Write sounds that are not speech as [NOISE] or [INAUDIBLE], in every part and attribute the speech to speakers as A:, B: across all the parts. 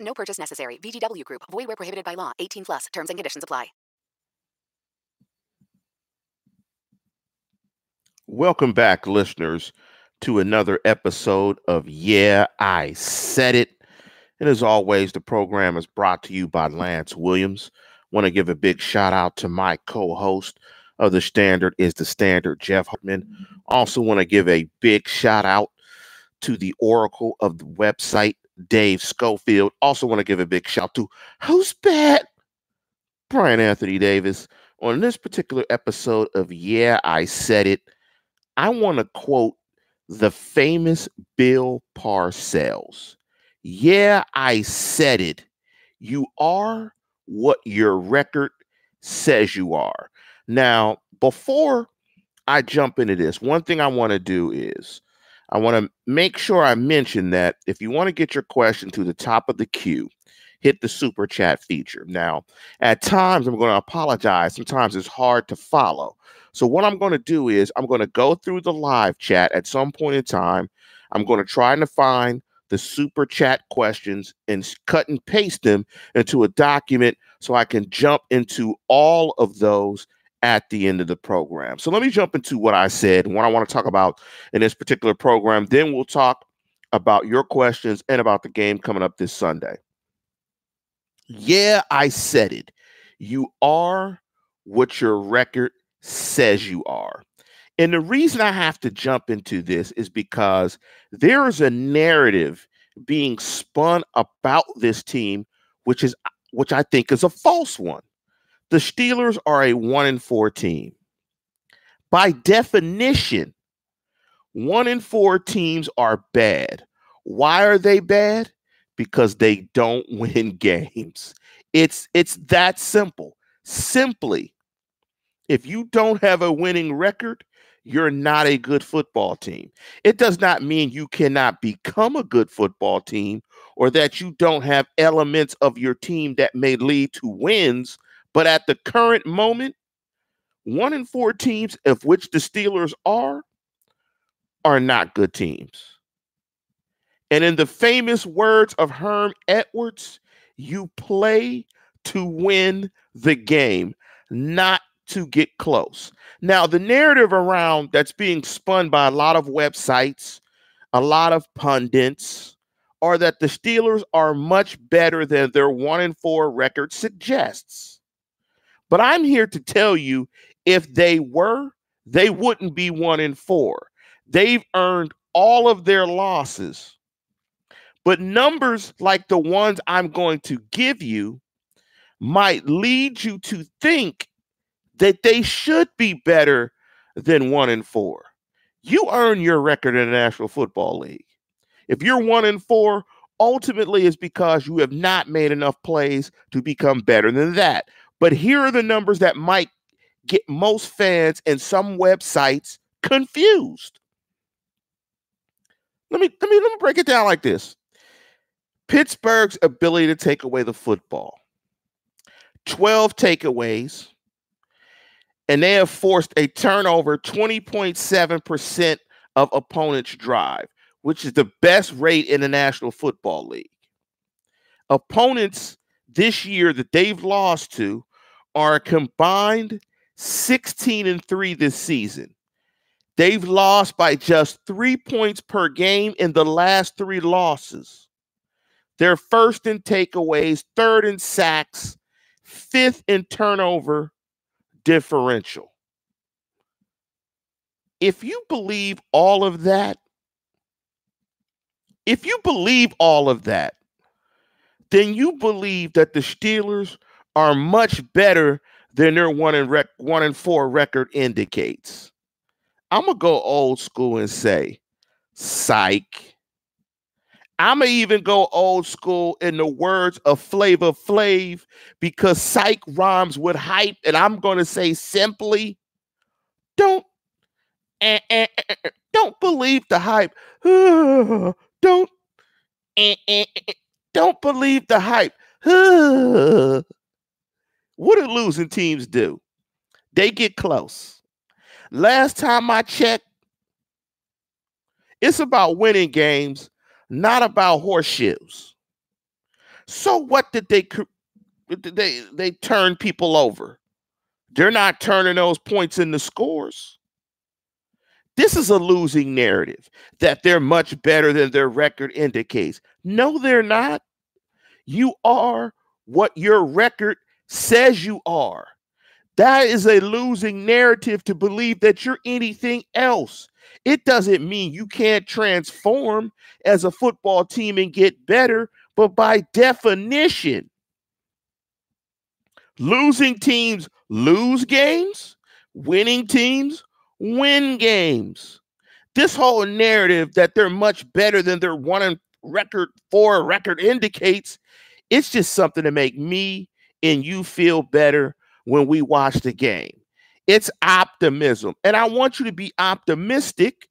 A: No purchase necessary. VGW Group. Void where prohibited by law. 18 plus. Terms and conditions apply.
B: Welcome back, listeners, to another episode of Yeah, I Said It. And as always, the program is brought to you by Lance Williams. Want to give a big shout out to my co-host of the Standard is the Standard, Jeff Hartman. Also want to give a big shout out to the Oracle of the website, Dave Schofield. Also want to give a big shout to who's bad, Brian Anthony Davis. On this particular episode of Yeah, I Said It, I want to quote the famous Bill Parcells. Yeah, I said it. You are what your record says you are. Now, before I jump into this, one thing I want to do is I want to make sure I mention that if you want to get your question to the top of the queue, hit the super chat feature. Now, at times, I'm going to apologize. Sometimes it's hard to follow. So, what I'm going to do is I'm going to go through the live chat at some point in time. I'm going to try to find the super chat questions and cut and paste them into a document so I can jump into all of those at the end of the program. So let me jump into what I said what I want to talk about in this particular program. Then we'll talk about your questions and about the game coming up this Sunday. Yeah, I said it. You are what your record says you are. And the reason I have to jump into this is because there is a narrative being spun about this team, which is which I think is a false one. The Steelers are a one in four team. By definition, one in four teams are bad. Why are they bad? Because they don't [LAUGHS] win games. It's it's that simple. Simply, if you don't have a winning record, you're not a good football team. It does not mean you cannot become a good football team or that you don't have elements of your team that may lead to wins. But at the current moment, one in four teams, of which the Steelers are, are not good teams. And in the famous words of Herm Edwards, you play to win the game, not to get close. Now, the narrative around that's being spun by a lot of websites, a lot of pundits, are that the Steelers are much better than their one in four record suggests. But I'm here to tell you if they were, they wouldn't be one in four. They've earned all of their losses But numbers like the ones I'm going to give you might lead you to think that they should be better than one in four. You earn your record in the National Football League. If you're one in four, ultimately it's because you have not made enough plays to become better than that. But here are the numbers that might get most fans and some websites confused. Let me let me let me break it down like this. Pittsburgh's ability to take away the football. 12 takeaways, and they have forced a turnover 20.7% of opponents' drive, which is the best rate in the National Football League. Opponents this year that they've lost to are combined 16 and 3 this season. They've lost by just three points per game in the last three losses. They're first in takeaways, third in sacks, fifth in turnover differential. If you believe all of that, if you believe all of that, then you believe that the Steelers are much better than their one and rec- one and four record indicates. I'm gonna go old school and say, psych. I'm gonna even go old school in the words of Flavor Flav because psych rhymes with hype, and I'm gonna say simply, don't eh, eh, eh, eh, don't believe the hype. [SIGHS] don't eh, eh, eh, don't believe the hype. [SIGHS] what do losing teams do? They get close. Last time I checked, it's about winning games, not about horseshoes. So what did they they they turn people over? They're not turning those points into scores. This is a losing narrative that they're much better than their record indicates. No, they're not. You are what your record says you are. That is a losing narrative to believe that you're anything else. It doesn't mean you can't transform as a football team and get better, but by definition, losing teams lose games, winning teams win games. This whole narrative that they're much better than their one record four record indicates, it's just something to make me and you feel better when we watch the game. It's optimism. And I want you to be optimistic,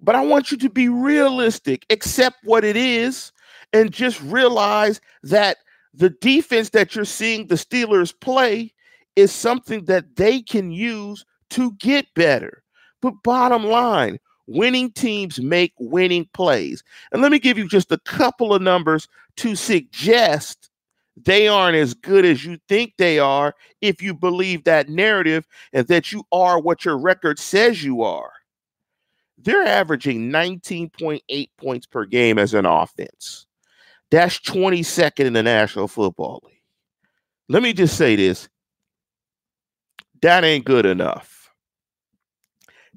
B: but I want you to be realistic, accept what it is, and just realize that the defense that you're seeing the Steelers play is something that they can use to get better. But bottom line, winning teams make winning plays. And let me give you just a couple of numbers to suggest they aren't as good as you think they are if you believe that narrative and that you are what your record says you are. They're averaging 19.8 points per game as an offense. That's 22nd in the National Football League. Let me just say this that ain't good enough.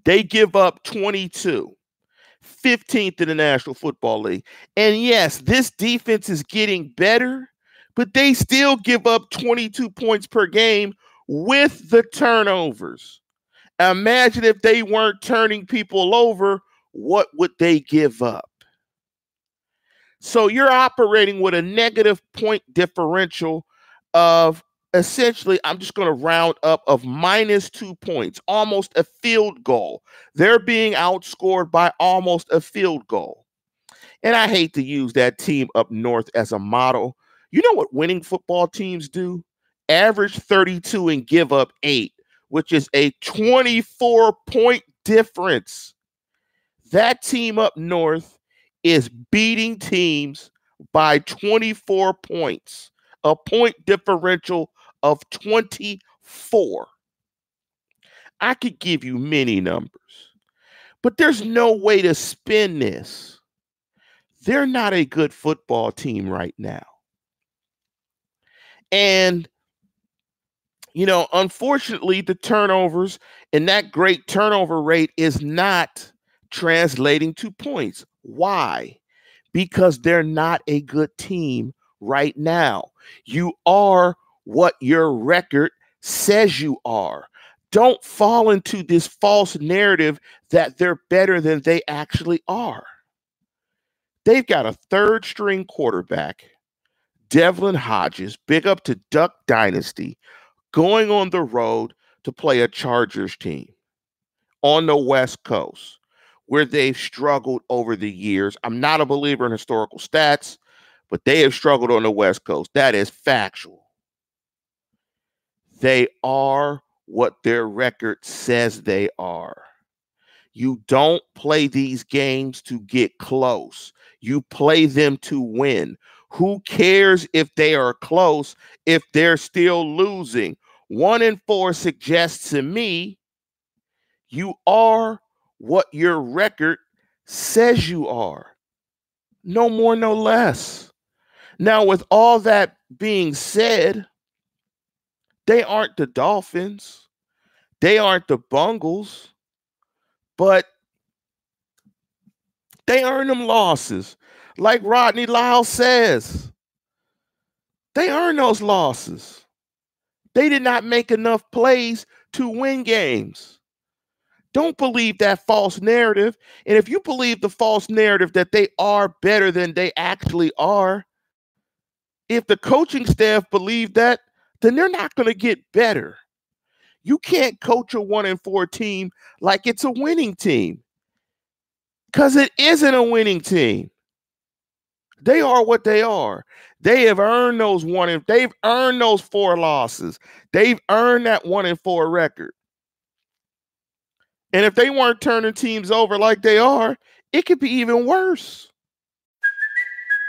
B: They give up 22, 15th in the National Football League. And yes, this defense is getting better but they still give up 22 points per game with the turnovers. Imagine if they weren't turning people over, what would they give up? So you're operating with a negative point differential of essentially, I'm just going to round up of minus two points, almost a field goal. They're being outscored by almost a field goal. And I hate to use that team up north as a model you know what winning football teams do? Average 32 and give up eight, which is a 24 point difference. That team up north is beating teams by 24 points, a point differential of 24. I could give you many numbers, but there's no way to spin this. They're not a good football team right now. And, you know, unfortunately, the turnovers and that great turnover rate is not translating to points. Why? because they're not a good team right now. You are what your record says you are. Don't fall into this false narrative that they're better than they actually are. They've got a third string quarterback, Devlin Hodges, big up to Duck Dynasty, going on the road to play a Chargers team on the West Coast where they've struggled over the years. I'm not a believer in historical stats, but they have struggled on the West Coast. That is factual. They are what their record says they are. You don't play these games to get close. You play them to win. Who cares if they are close if they're still losing? One in four suggests to me you are what your record says you are. No more, no less. Now, with all that being said, they aren't the Dolphins, they aren't the Bungles, but they earn them losses. Like Rodney Lyle says, they earn those losses. They did not make enough plays to win games. Don't believe that false narrative. And if you believe the false narrative that they are better than they actually are, if the coaching staff believe that, then they're not going to get better. You can't coach a one and four team like it's a winning team because it isn't a winning team. They are what they are. They have earned those one and they've earned those four losses. They've earned that one and four record. And if they weren't turning teams over like they are, it could be even worse.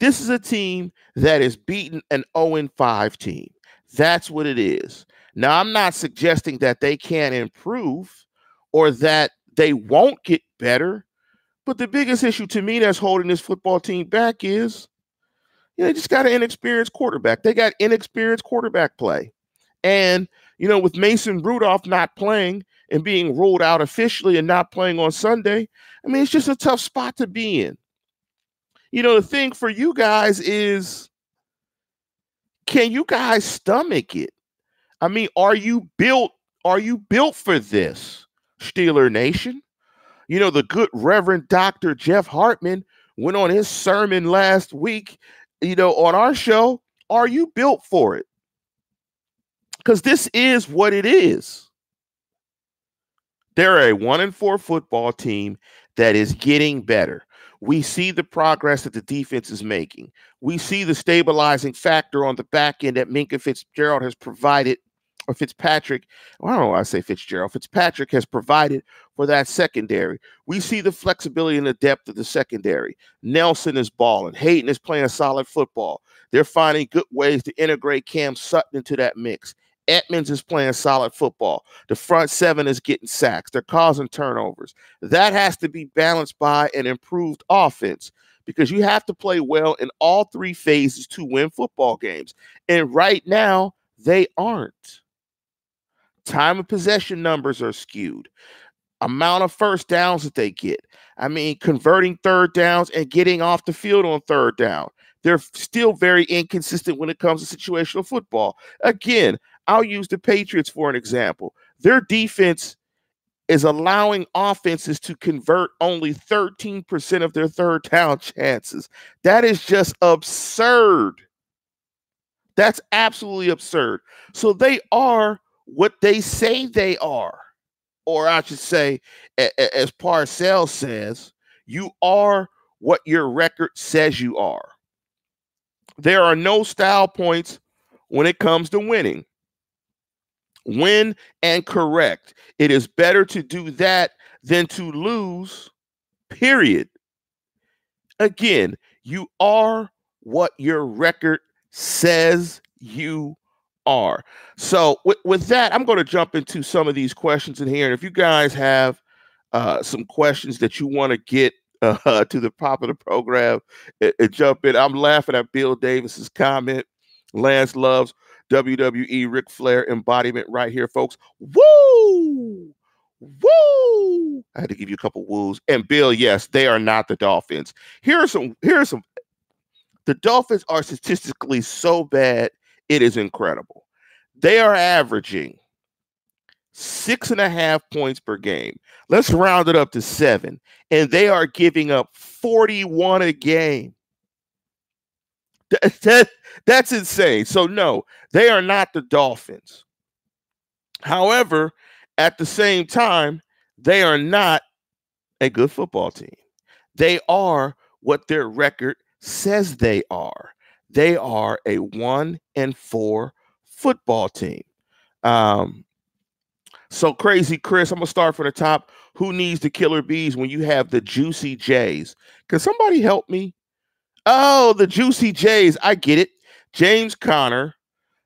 B: This is a team that is beaten an 0 5 team. That's what it is. Now, I'm not suggesting that they can't improve or that they won't get better, but the biggest issue to me that's holding this football team back is you know, they just got an inexperienced quarterback. They got inexperienced quarterback play. And, you know, with Mason Rudolph not playing and being ruled out officially and not playing on Sunday, I mean, it's just a tough spot to be in you know, the thing for you guys is can you guys stomach it? I mean, are you built are you built for this, Steeler Nation? You know, the good Reverend Dr. Jeff Hartman went on his sermon last week, you know, on our show. Are you built for it? Because this is what it is. They're a one and four football team that is getting better. We see the progress that the defense is making. We see the stabilizing factor on the back end that Minkah Fitzgerald has provided, or Fitzpatrick. I don't know why I say Fitzgerald. Fitzpatrick has provided for that secondary. We see the flexibility and the depth of the secondary. Nelson is balling. Hayden is playing solid football. They're finding good ways to integrate Cam Sutton into that mix. Edmonds is playing solid football. The front seven is getting sacks. They're causing turnovers. That has to be balanced by an improved offense because you have to play well in all three phases to win football games. And right now, they aren't. Time of possession numbers are skewed. Amount of first downs that they get. I mean, converting third downs and getting off the field on third down. They're still very inconsistent when it comes to situational football. Again, I'll use the Patriots for an example. Their defense is allowing offenses to convert only 13% of their third down [LAUGHS] chances. That is just absurd. That's absolutely absurd. So they are what they say they are. Or I should say, as Parcells says, you are what your record says you are. There are no style points when it comes to winning win and correct. It is better to do that than to lose, period. Again, You are what your record says you are. So, with, with that, I'm going to jump into some of these questions in here. And if you guys have uh, some questions that you want to get [LAUGHS] uh, to the top of the program, jump in. I'm laughing at Bill Davis's comment. Lance loves WWE Ric Flair embodiment right here, folks. Woo! Woo! I had to give you a couple woos. And Bill, yes, they are not the Dolphins. Here are some, here are some. The Dolphins are statistically so bad, it is incredible. They are averaging six and a half points per game. Let's round it up to seven. And they are giving up 41 a game. That, [LAUGHS] that, that's insane. So, no, they are not the Dolphins. However, at the same time, they are not a good football team. They are what their record says they are. They are a one and four football team. Um, so crazy, Chris. I'm gonna start from the top. Who needs the killer bees when you have the juicy Jays? Can somebody help me? Oh, the Juicy Jays. I get it. James Conner,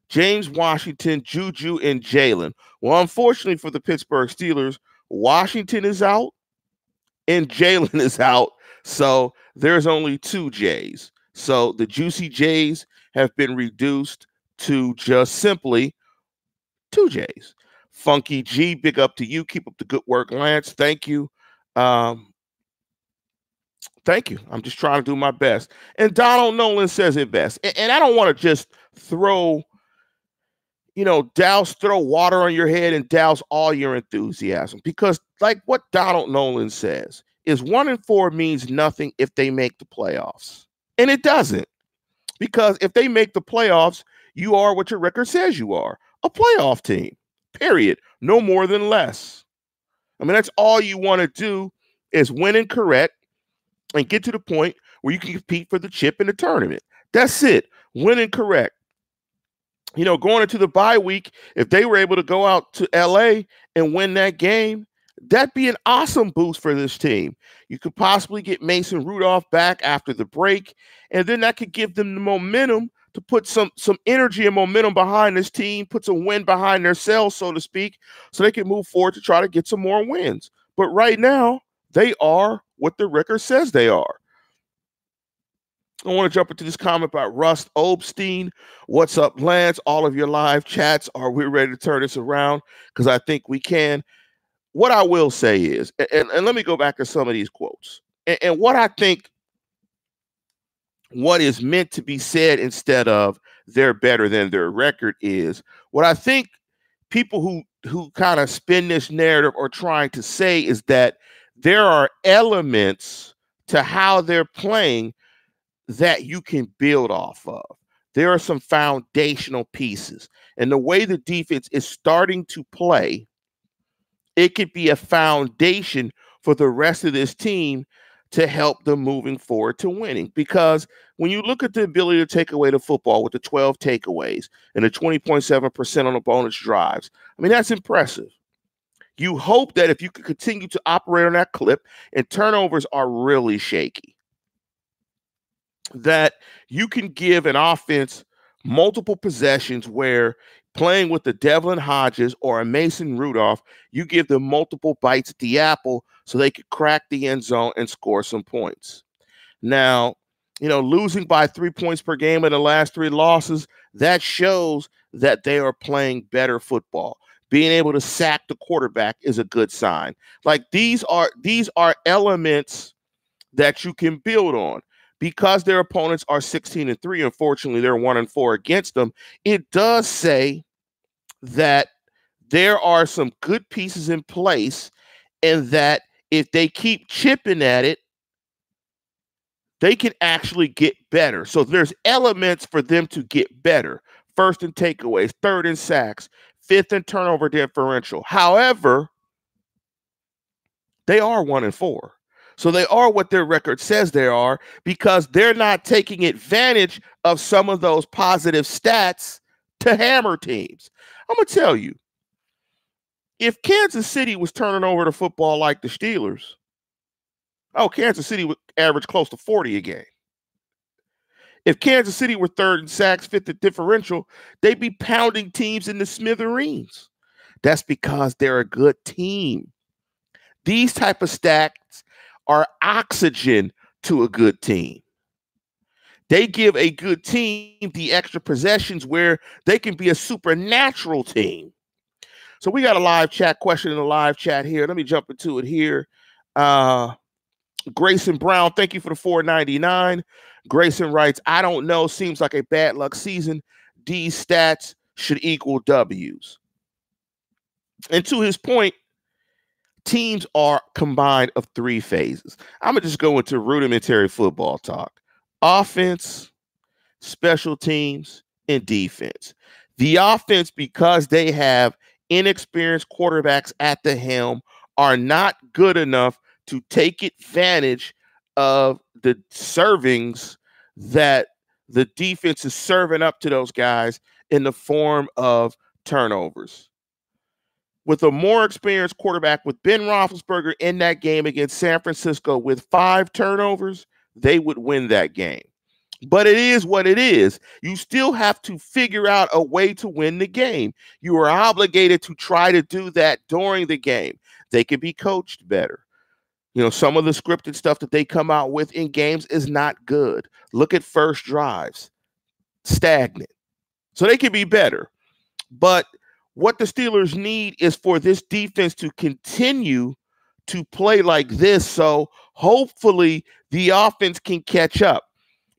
B: James Washington, Juju, and Jalen. Well, unfortunately for the Pittsburgh Steelers, Washington is out and Jalen [LAUGHS] is out. So there's only two Jays. So the Juicy Jays have been reduced to just simply two Jays. Funky G, big up to you. Keep up the good work, Lance. Thank you. Um, Thank you. I'm just trying to do my best. And Donald Nolan says it best. And, and I don't want to just throw, you know, douse, throw water on your head and douse all your enthusiasm because, like what Donald Nolan says, is one in four means nothing if they make the playoffs. And it doesn't. Because if they make the playoffs, you are what your record says you are a playoff team, period. No more than less. I mean, that's all you want to do is win and correct and get to the point where you can compete for the chip in the tournament. That's it. Winning correct. You know, going into the bye week, if they were able to go out to LA and win that game, that'd be an awesome boost for this team. You could possibly get Mason Rudolph back after the break, and then that could give them the momentum to put some some energy and momentum behind this team, put some wind behind their sails, so to speak, so they can move forward to try to get some more wins. But right now, they are what the record says they are. I want to jump into this comment about Rust Obstein. What's up, Lance? All of your live chats. Are we ready to turn this around? Because I think we can. What I will say is, and, and let me go back to some of these quotes. And, and what I think, what is meant to be said instead of they're better than their record is what I think people who who kind of spin this narrative are trying to say is that there are elements to how they're playing that you can build off of. There are some foundational pieces. And the way the defense is starting to play, it could be a foundation for the rest of this team to help them moving forward to winning. Because when you look at the ability to take away the football with the 12 takeaways and the 20.7% on the bonus drives, I mean, that's impressive. You hope that if you can continue to operate on that clip and turnovers are really shaky, that you can give an offense multiple possessions where playing with the Devlin Hodges or a Mason Rudolph, you give them multiple bites at the apple so they could crack the end zone and score some points. Now, you know, losing by three points per game in the last three losses, that shows that they are playing better football being able to sack the quarterback is a good sign. Like these are these are elements that you can build on. Because their opponents are 16 and 3 unfortunately they're 1 and 4 against them it does say that there are some good pieces in place and that if they keep chipping at it they can actually get better. So there's elements for them to get better. First in takeaways third in sacks fifth in turnover differential. However, they are one and four. So they are what their record says they are because they're not taking advantage of some of those positive stats to hammer teams. I'm going to tell you if Kansas City was turning over the football like the Steelers, oh, Kansas City would average close to 40 a game. If Kansas City were third in sacks, fifth in differential, they'd be pounding teams in the smithereens. That's because they're a good team. These type of stats are oxygen to a good team. They give a good team the extra possessions where they can be a supernatural team. So we got a live chat question in the live chat here. Let me jump into it here. Uh Grayson Brown, thank you for the 499. Grayson writes, I don't know. Seems like a bad luck season. These stats should equal W's. And to his point, teams are combined of three phases. I'm going to just go into rudimentary football talk offense, special teams, and defense. The offense, because they have inexperienced quarterbacks at the helm, are not good enough to take advantage of the servings that the defense is serving up to those guys in the form of turnovers. With a more experienced quarterback, with Ben Roethlisberger in that game against San Francisco with five turnovers, they would win that game. But it is what it is. You still have to figure out a way to win the game. You are obligated to try to do that during the game. They can be coached better. You know, some of the scripted stuff that they come out with in games is not good. Look at first drives, stagnant. So they can be better. But what the Steelers need is for this defense to continue to play like this. So hopefully the offense can catch up.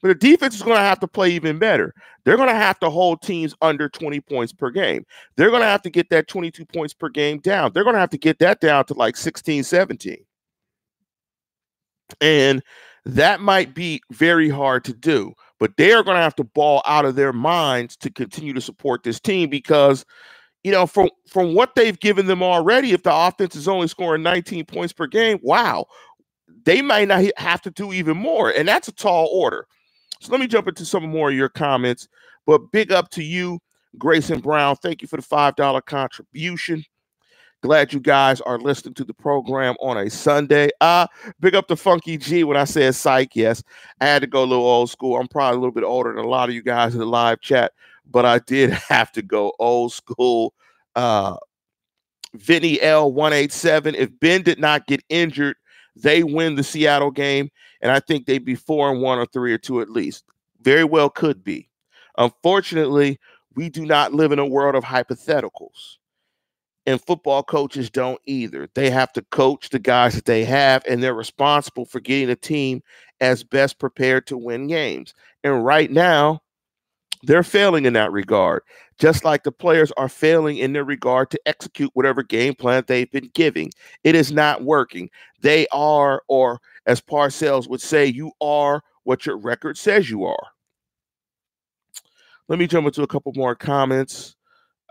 B: But the defense is going to have to play even better. They're going to have to hold teams under 20 points per game. They're going to have to get that 22 points per game down. They're going to have to get that down to like 16, 17. And that might be very hard to do, but they're going to have to ball out of their minds to continue to support this team because, you know, from from what they've given them already, if the offense is only scoring 19 points per game, wow, they might not have to do even more. And that's a tall order. So let me jump into some more of your comments. But big up to you, Grayson Brown. Thank you for the $5 contribution. Glad you guys are listening to the program on a Sunday. Uh, big up to Funky G when I said psych. Yes, I had to go a little old school. I'm probably a little bit older than a lot of you guys in the live chat, but I did [LAUGHS] have to go old school. Uh, Vinny L187. If Ben did not get injured, they win the Seattle game, and I think they'd be four and one or three or two at least. Very well could be. Unfortunately, we do not live in a world of hypotheticals and football coaches don't either. They have to coach the guys that they have, and they're responsible for getting a team as best prepared to win games. And right now, they're failing in that regard, just like the players are failing in their regard to execute whatever game plan they've been giving. It is not working. They are, or as Parcells would say, you are what your record says you are. Let me jump into a couple more comments.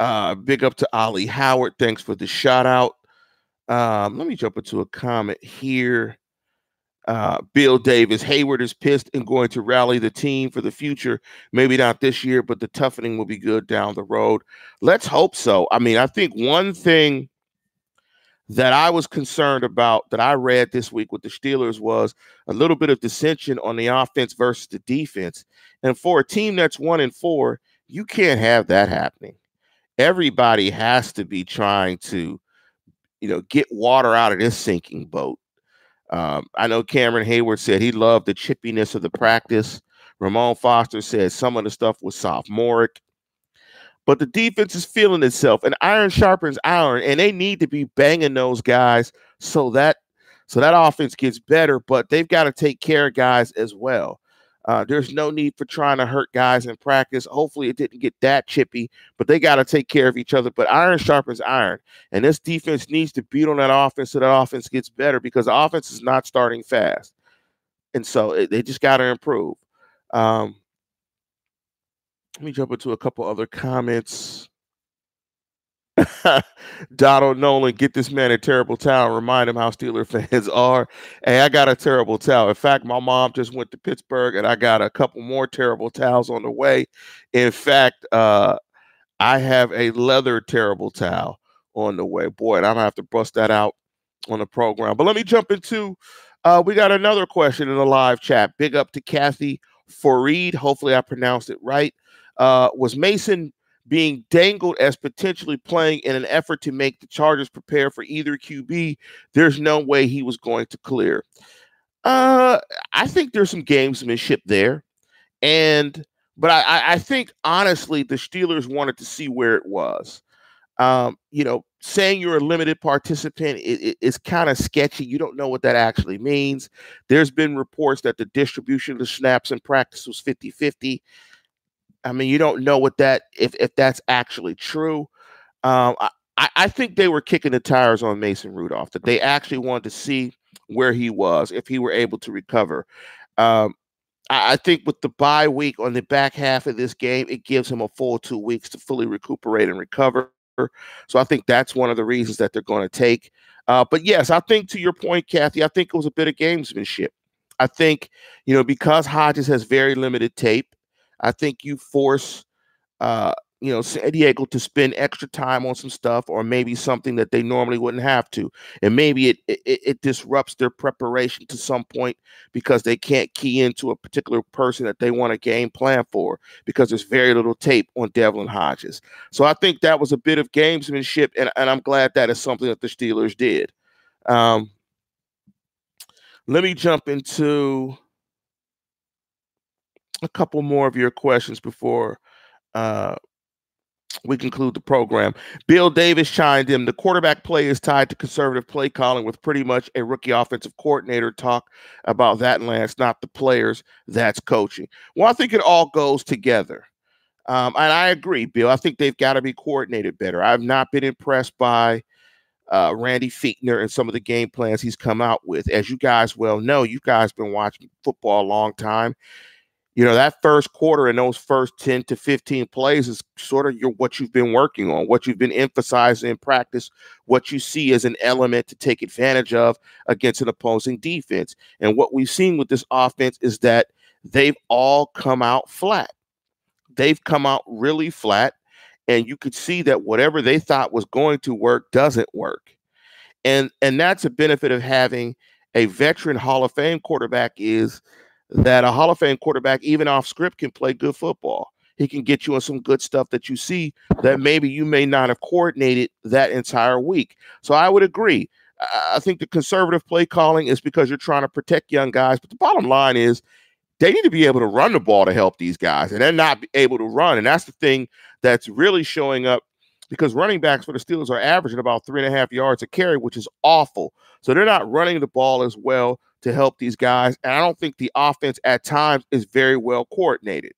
B: Uh, big up to Ollie Howard. Thanks for the shout out. Um, let me jump into a comment here. Uh, Bill Davis Heyward is pissed and going to rally the team for the future. Maybe not this year, but the toughening will be good down the road. Let's hope so. I mean, I think one thing that I was concerned about that I read this week with the Steelers was a little bit of dissension on the offense versus the defense. And for a team that's one and four, you can't have that happening everybody has to be trying to, you know, get water out of this sinking boat. Um, I know Cameron Heyward said he loved the chippiness of the practice. Ramon Foster said some of the stuff was sophomoric. But the defense is feeling itself, and iron sharpens iron, and they need to be banging those guys so that so that offense gets better. But they've got to take care of guys as well. Uh, there's no need for trying to hurt guys in practice. Hopefully, it didn't get that chippy, but they got to take care of each other. But iron sharpens iron, and this defense needs to beat on that offense so that offense gets better because the offense is not starting fast, and so it, they just got to improve. Um, let me jump into a couple other comments. [LAUGHS] Donald Nolan, get this man a terrible towel. Remind him how Steeler [LAUGHS] fans are. Hey, I got a terrible towel. In fact, my mom just went to Pittsburgh and I got a couple more terrible towels on the way. In fact, uh, I have a leather terrible towel on the way. Boy, and I'm gonna have to bust that out on the program. But let me jump into uh, we got another question in the live chat. Big up to Kathy Fareed, hopefully I pronounced it right, uh, was Mason being dangled as potentially playing in an effort to make the Chargers prepare for either QB. There's no way he was going to clear. Uh, I think there's some gamesmanship there, and but I, I think honestly the Steelers wanted to see where it was. Um, you know, saying you're a limited participant is, is kind of sketchy. You don't know what that actually means. There's been reports that the distribution of the snaps in practice was 50 50. I mean, you don't know what that if if that's actually true. Um, I, I think they were kicking the tires on Mason Rudolph. That they actually wanted to see where he was if he were able to recover. Um, I, I think with the bye week on the back half of this game, it gives him a full two weeks to fully recuperate and recover. So I think that's one of the reasons that they're going to take. Uh, but yes, I think to your point, Kathy, I think it was a bit of gamesmanship. I think, you know, because Hodges has very limited tape, I think you force uh, you know, San Diego to spend extra time on some stuff, or maybe something that they normally wouldn't have to, and maybe it it, it disrupts their preparation to some point because they can't key into a particular person that they want a game plan for because there's very little tape on Devlin Hodges. So I think that was a bit of gamesmanship, and, and I'm glad that is something that the Steelers did. Um, let me jump into a couple more of your questions before uh, we conclude the program. Bill Davis chimed in. The quarterback play is tied to conservative play calling with pretty much a rookie offensive coordinator talk about that, Lance, not the players. That's coaching. Well, I think it all goes together. Um, and I agree, Bill. I think they've got to be coordinated better. I've not been impressed by uh, Randy Fichtner and some of the game plans he's come out with. As you guys well know, you guys been watching football a long time you know that first quarter and those first 10 to 15 plays is sort of your what you've been working on what you've been emphasizing in practice what you see as an element to take advantage of against an opposing defense. And what we've seen with this offense is that they've all come out flat. They've come out really flat and you could see that whatever they thought was going to work doesn't work. And and that's a benefit of having a veteran hall of fame quarterback is that a Hall of Fame quarterback, even off script, can play good football. He can get you on some good stuff that you see that maybe you may not have coordinated that entire week. So I would agree. I think the conservative play calling is because you're trying to protect young guys. But the bottom line is they need to be able to run the ball to help these guys, and they're not able to run. And that's the thing that's really showing up because running backs for the Steelers are averaging about three and a half yards a carry, which is awful. So they're not running the ball as well to help these guys. And I don't think the offense at times is very well coordinated.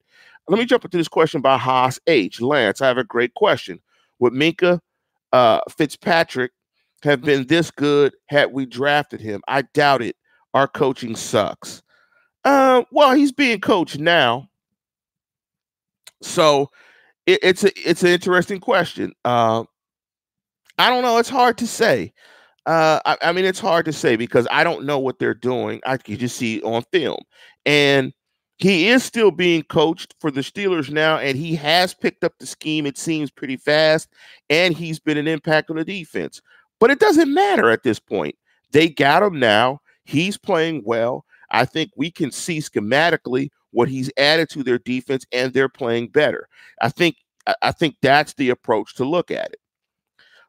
B: Let me jump into this question by Haas H. Lance, I have a great question. Would Minkah uh, Fitzpatrick have been this good had we drafted him? I doubt it. Our coaching sucks. Uh, well, he's being coached now. So it, it's a it's an interesting question. Uh, I don't know. It's hard to say. Uh, I, I, mean, it's hard to say because I don't know what they're doing. I can just see on film, and he is still being coached for the Steelers now, and he has picked up the scheme. It seems pretty fast, and he's been an impact on the defense. But it doesn't matter at this point. They got him now. He's playing well. I think we can see schematically what he's added to their defense, and they're playing better. I think I think that's the approach to look at it.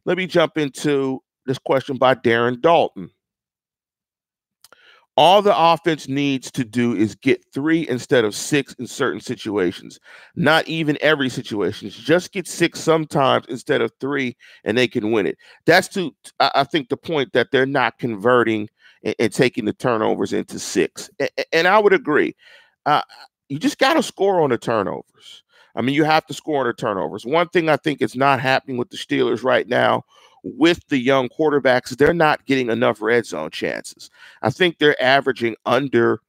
B: Let me jump into this question by Darren Dalton. All the offense needs to do is get three instead of six in certain situations. Not even every situation. Just get six sometimes instead of three, and they can win it. That's to I think the point that they're not converting and, taking the turnovers into six. And I would agree. You just got to score on the turnovers. I mean, you have to score on the turnovers. One thing I think is not happening with the Steelers right now with the young quarterbacks, they're not getting enough red zone chances. I think they're averaging under,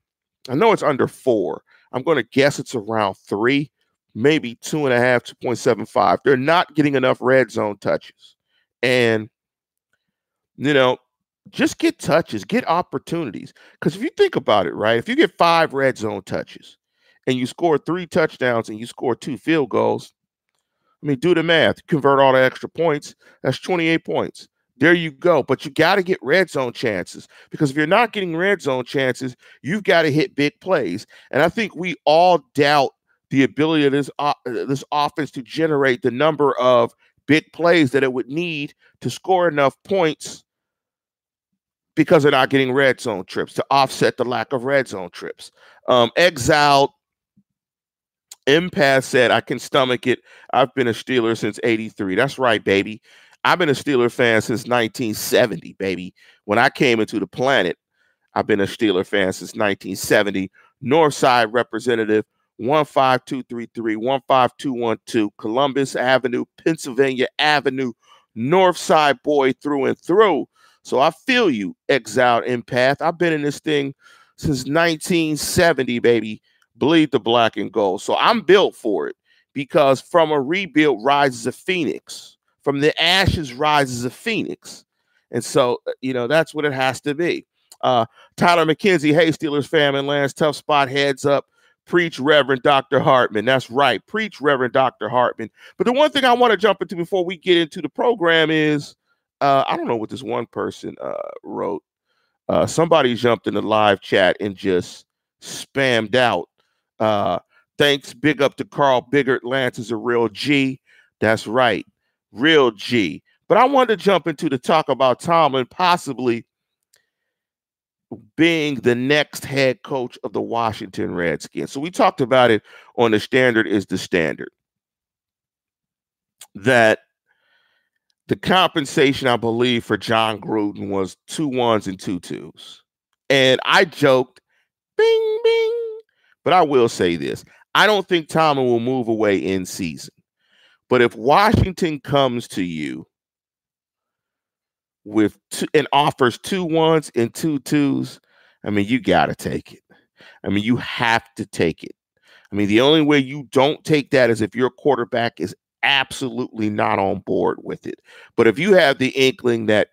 B: I know it's under four. I'm going to guess it's around three, maybe two and a half, 2.75. They're not getting enough red zone touches. And, you know, just get touches, get opportunities. Because if you think about it, right, if you get five red zone touches and you score three touchdowns and you score two field goals, I mean, do the math. Convert all the extra points. That's 28 points. There you go. But you got to get red zone chances because if you're not getting red zone chances, you've got to hit big plays. And I think we all doubt the ability of this uh, this offense to generate the number of big plays that it would need to score enough points because they're not getting red zone trips to offset the lack of red zone trips. Um, exiled Empath said, I can stomach it. I've been a Steeler since 83. That's right, baby. I've been a Steeler fan since 1970, baby. When I came into the planet, I've been a Steeler fan since 1970. Northside representative 15233, 15212, Columbus Avenue, Pennsylvania Avenue, Northside boy through and through. So I feel you, exiled empath. I've been in this thing since 1970, baby. Bleed the black and gold. So I'm built for it because from a rebuild rises a phoenix. From the ashes rises a phoenix. And so, uh, you know, that's what it has to be. Uh, Tyler McKenzie, hey, Steelers fam and Lance, tough spot, heads up. Preach, Reverend Dr. Hartman. That's right. Preach, Reverend Dr. Hartman. But the one thing I want to jump into before we get into the program is uh, I don't know what this one person uh, wrote. Uh, somebody jumped in the live chat and just spammed out. Uh, thanks, big up to Carl Biggert. Lance is a real G. That's right, real G. But I wanted to jump into the talk about Tomlin possibly being the next head coach of the Washington Redskins. So we talked about it on the standard is the standard. That the compensation, I believe, for Jon Gruden was two ones and two twos. And I joked, bing, bing. But I will say this I don't think Tomlin will move away in season. But if Washington comes to you with two, and offers two ones and two twos, I mean, you got to take it. I mean, you have to take it. I mean, the only way you don't take that is if your quarterback is absolutely not on board with it. But if you have the inkling that,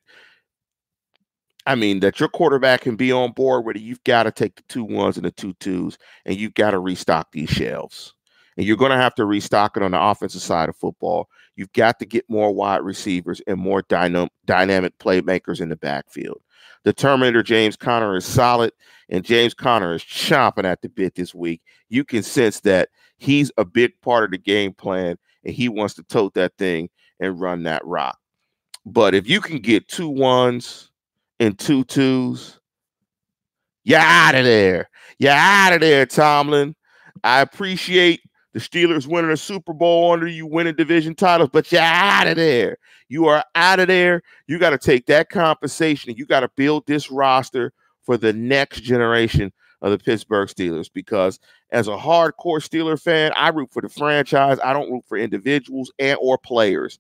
B: I mean, that your quarterback can be on board with it, you've got to take the two ones and the two twos, and you've got to restock these shelves. And you're going to have to restock it on the offensive side of football. You've got to get more wide receivers and more dynam- dynamic playmakers in the backfield. The Terminator James Conner is solid, and James Conner is chomping at the bit this week. You can sense that he's a big part of the game plan, and he wants to tote that thing and run that rock. But if you can get two ones and two twos, you're out of there. You're out of there, Tomlin. I appreciate the Steelers winning a Super Bowl under you, winning division titles, but you're out of there. You are out of there. You got to take that compensation you got to build this roster for the next generation of the Pittsburgh Steelers because as a hardcore Steeler fan, I root for the franchise. I don't root for individuals and or players.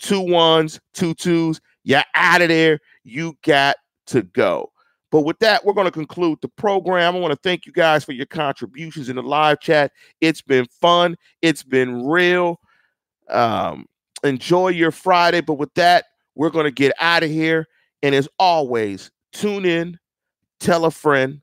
B: Two ones, two twos, you're out of there. You got to go. But with that, we're going to conclude the program. I want to thank you guys for your contributions in the live chat. It's been fun. It's been real. Um, enjoy your Friday. But with that, we're going to get out of here. And as always, tune in, tell a friend,